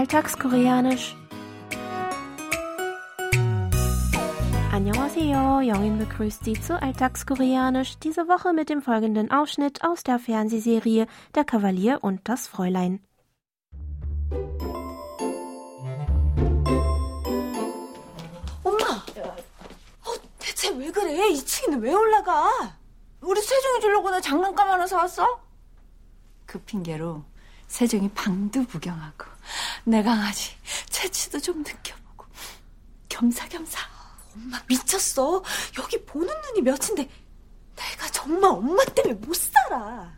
Alltagskoreanisch. Annyeonghaseyo, Jongin begrüßt Sie zu Alltagskoreanisch, diese Woche mit dem folgenden Ausschnitt aus der Fernsehserie Der Kavalier und das Fräulein. 엄마! 어, 대체 왜 그래? 2층에는 왜 올라가? 우리 세종이 주려고 나 장난감 하나 사왔어? 그 핑계로 세종이 방도 구경하고 내 강아지 채취도 좀 느껴보고 겸사겸사. 엄마 미쳤어? 여기 보는 눈이 몇인데 내가 정말 엄마 때문에 못 살아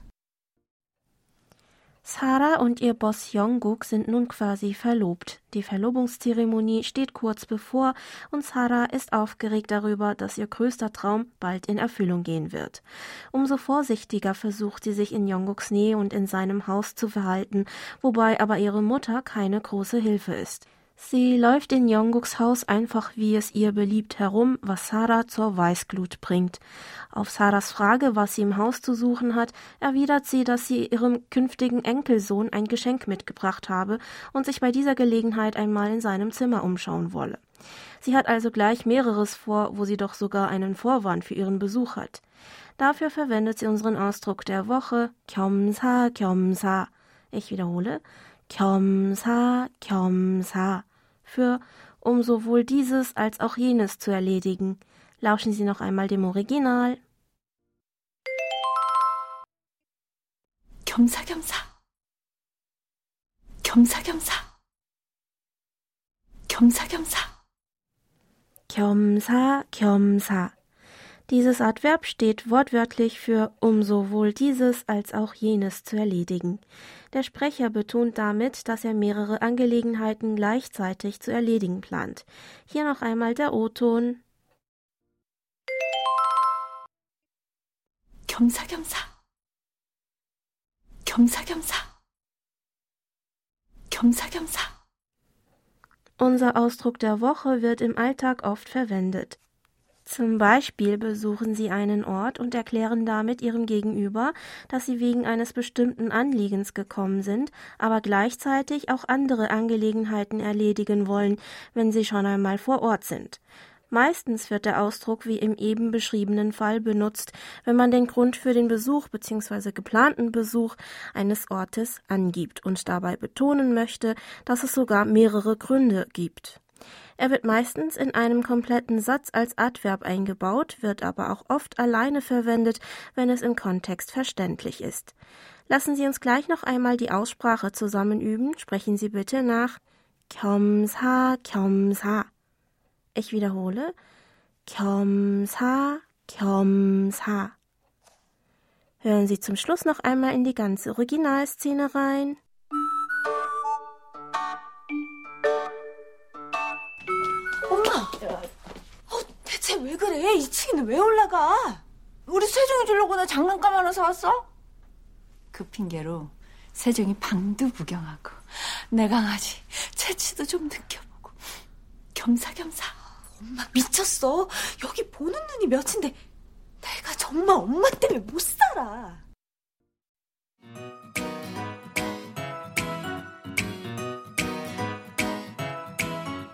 Sarah und ihr Boss Jungkook sind nun quasi verlobt. Die Verlobungszeremonie steht kurz bevor und Sarah ist aufgeregt darüber, dass ihr größter Traum bald in Erfüllung gehen wird. Umso vorsichtiger versucht sie sich in Jungkooks Nähe und in seinem Haus zu verhalten, wobei aber ihre Mutter keine große Hilfe ist. Sie läuft in Jongguks Haus einfach, wie es ihr beliebt, herum, was Sarah zur Weißglut bringt. Auf Sarahs Frage, was sie im Haus zu suchen hat, erwidert sie, dass sie ihrem künftigen Enkelsohn ein Geschenk mitgebracht habe und sich bei dieser Gelegenheit einmal in seinem Zimmer umschauen wolle. Sie hat also gleich mehreres vor, wo sie doch sogar einen Vorwand für ihren Besuch hat. Dafür verwendet sie unseren Ausdruck der Woche, Kyomsa, Kyomsa. Ich wiederhole, 겸사 겸사 für um sowohl dieses als auch jenes zu erledigen. Lauschen Sie noch einmal dem Original. 겸사겸사 겸사겸사 겸사겸사 겸사 겸사 dieses Adverb steht wortwörtlich für um sowohl dieses als auch jenes zu erledigen. Der Sprecher betont damit, dass er mehrere Angelegenheiten gleichzeitig zu erledigen plant. Hier noch einmal der O-Ton. 겸사겸사 겸사겸사 겸사겸사 Unser Ausdruck der Woche wird im Alltag oft verwendet. Zum Beispiel besuchen Sie einen Ort und erklären damit Ihrem Gegenüber, dass Sie wegen eines bestimmten Anliegens gekommen sind, aber gleichzeitig auch andere Angelegenheiten erledigen wollen, wenn Sie schon einmal vor Ort sind. Meistens wird der Ausdruck wie im eben beschriebenen Fall benutzt, wenn man den Grund für den Besuch bzw. geplanten Besuch eines Ortes angibt und dabei betonen möchte, dass es sogar mehrere Gründe gibt. Er wird meistens in einem kompletten Satz als Adverb eingebaut, wird aber auch oft alleine verwendet, wenn es im Kontext verständlich ist. Lassen Sie uns gleich noch einmal die Aussprache zusammen üben. Sprechen Sie bitte nach Kyomsa, Kyomsa. Ich wiederhole Kyomsa, Kyomsa. Hören Sie zum Schluss noch einmal in die ganze Originalszene rein. 대체 왜 그래? 2층에는 왜 올라가? 우리 세종이 주려고 나 장난감 하나 사왔어? 그 핑계로 세종이 방도 구경하고 내 강아지 채취도 좀 느껴보고 겸사겸사 엄마 미쳤어 여기 보는 눈이 몇인데 내가 정말 엄마 때문에 못 살아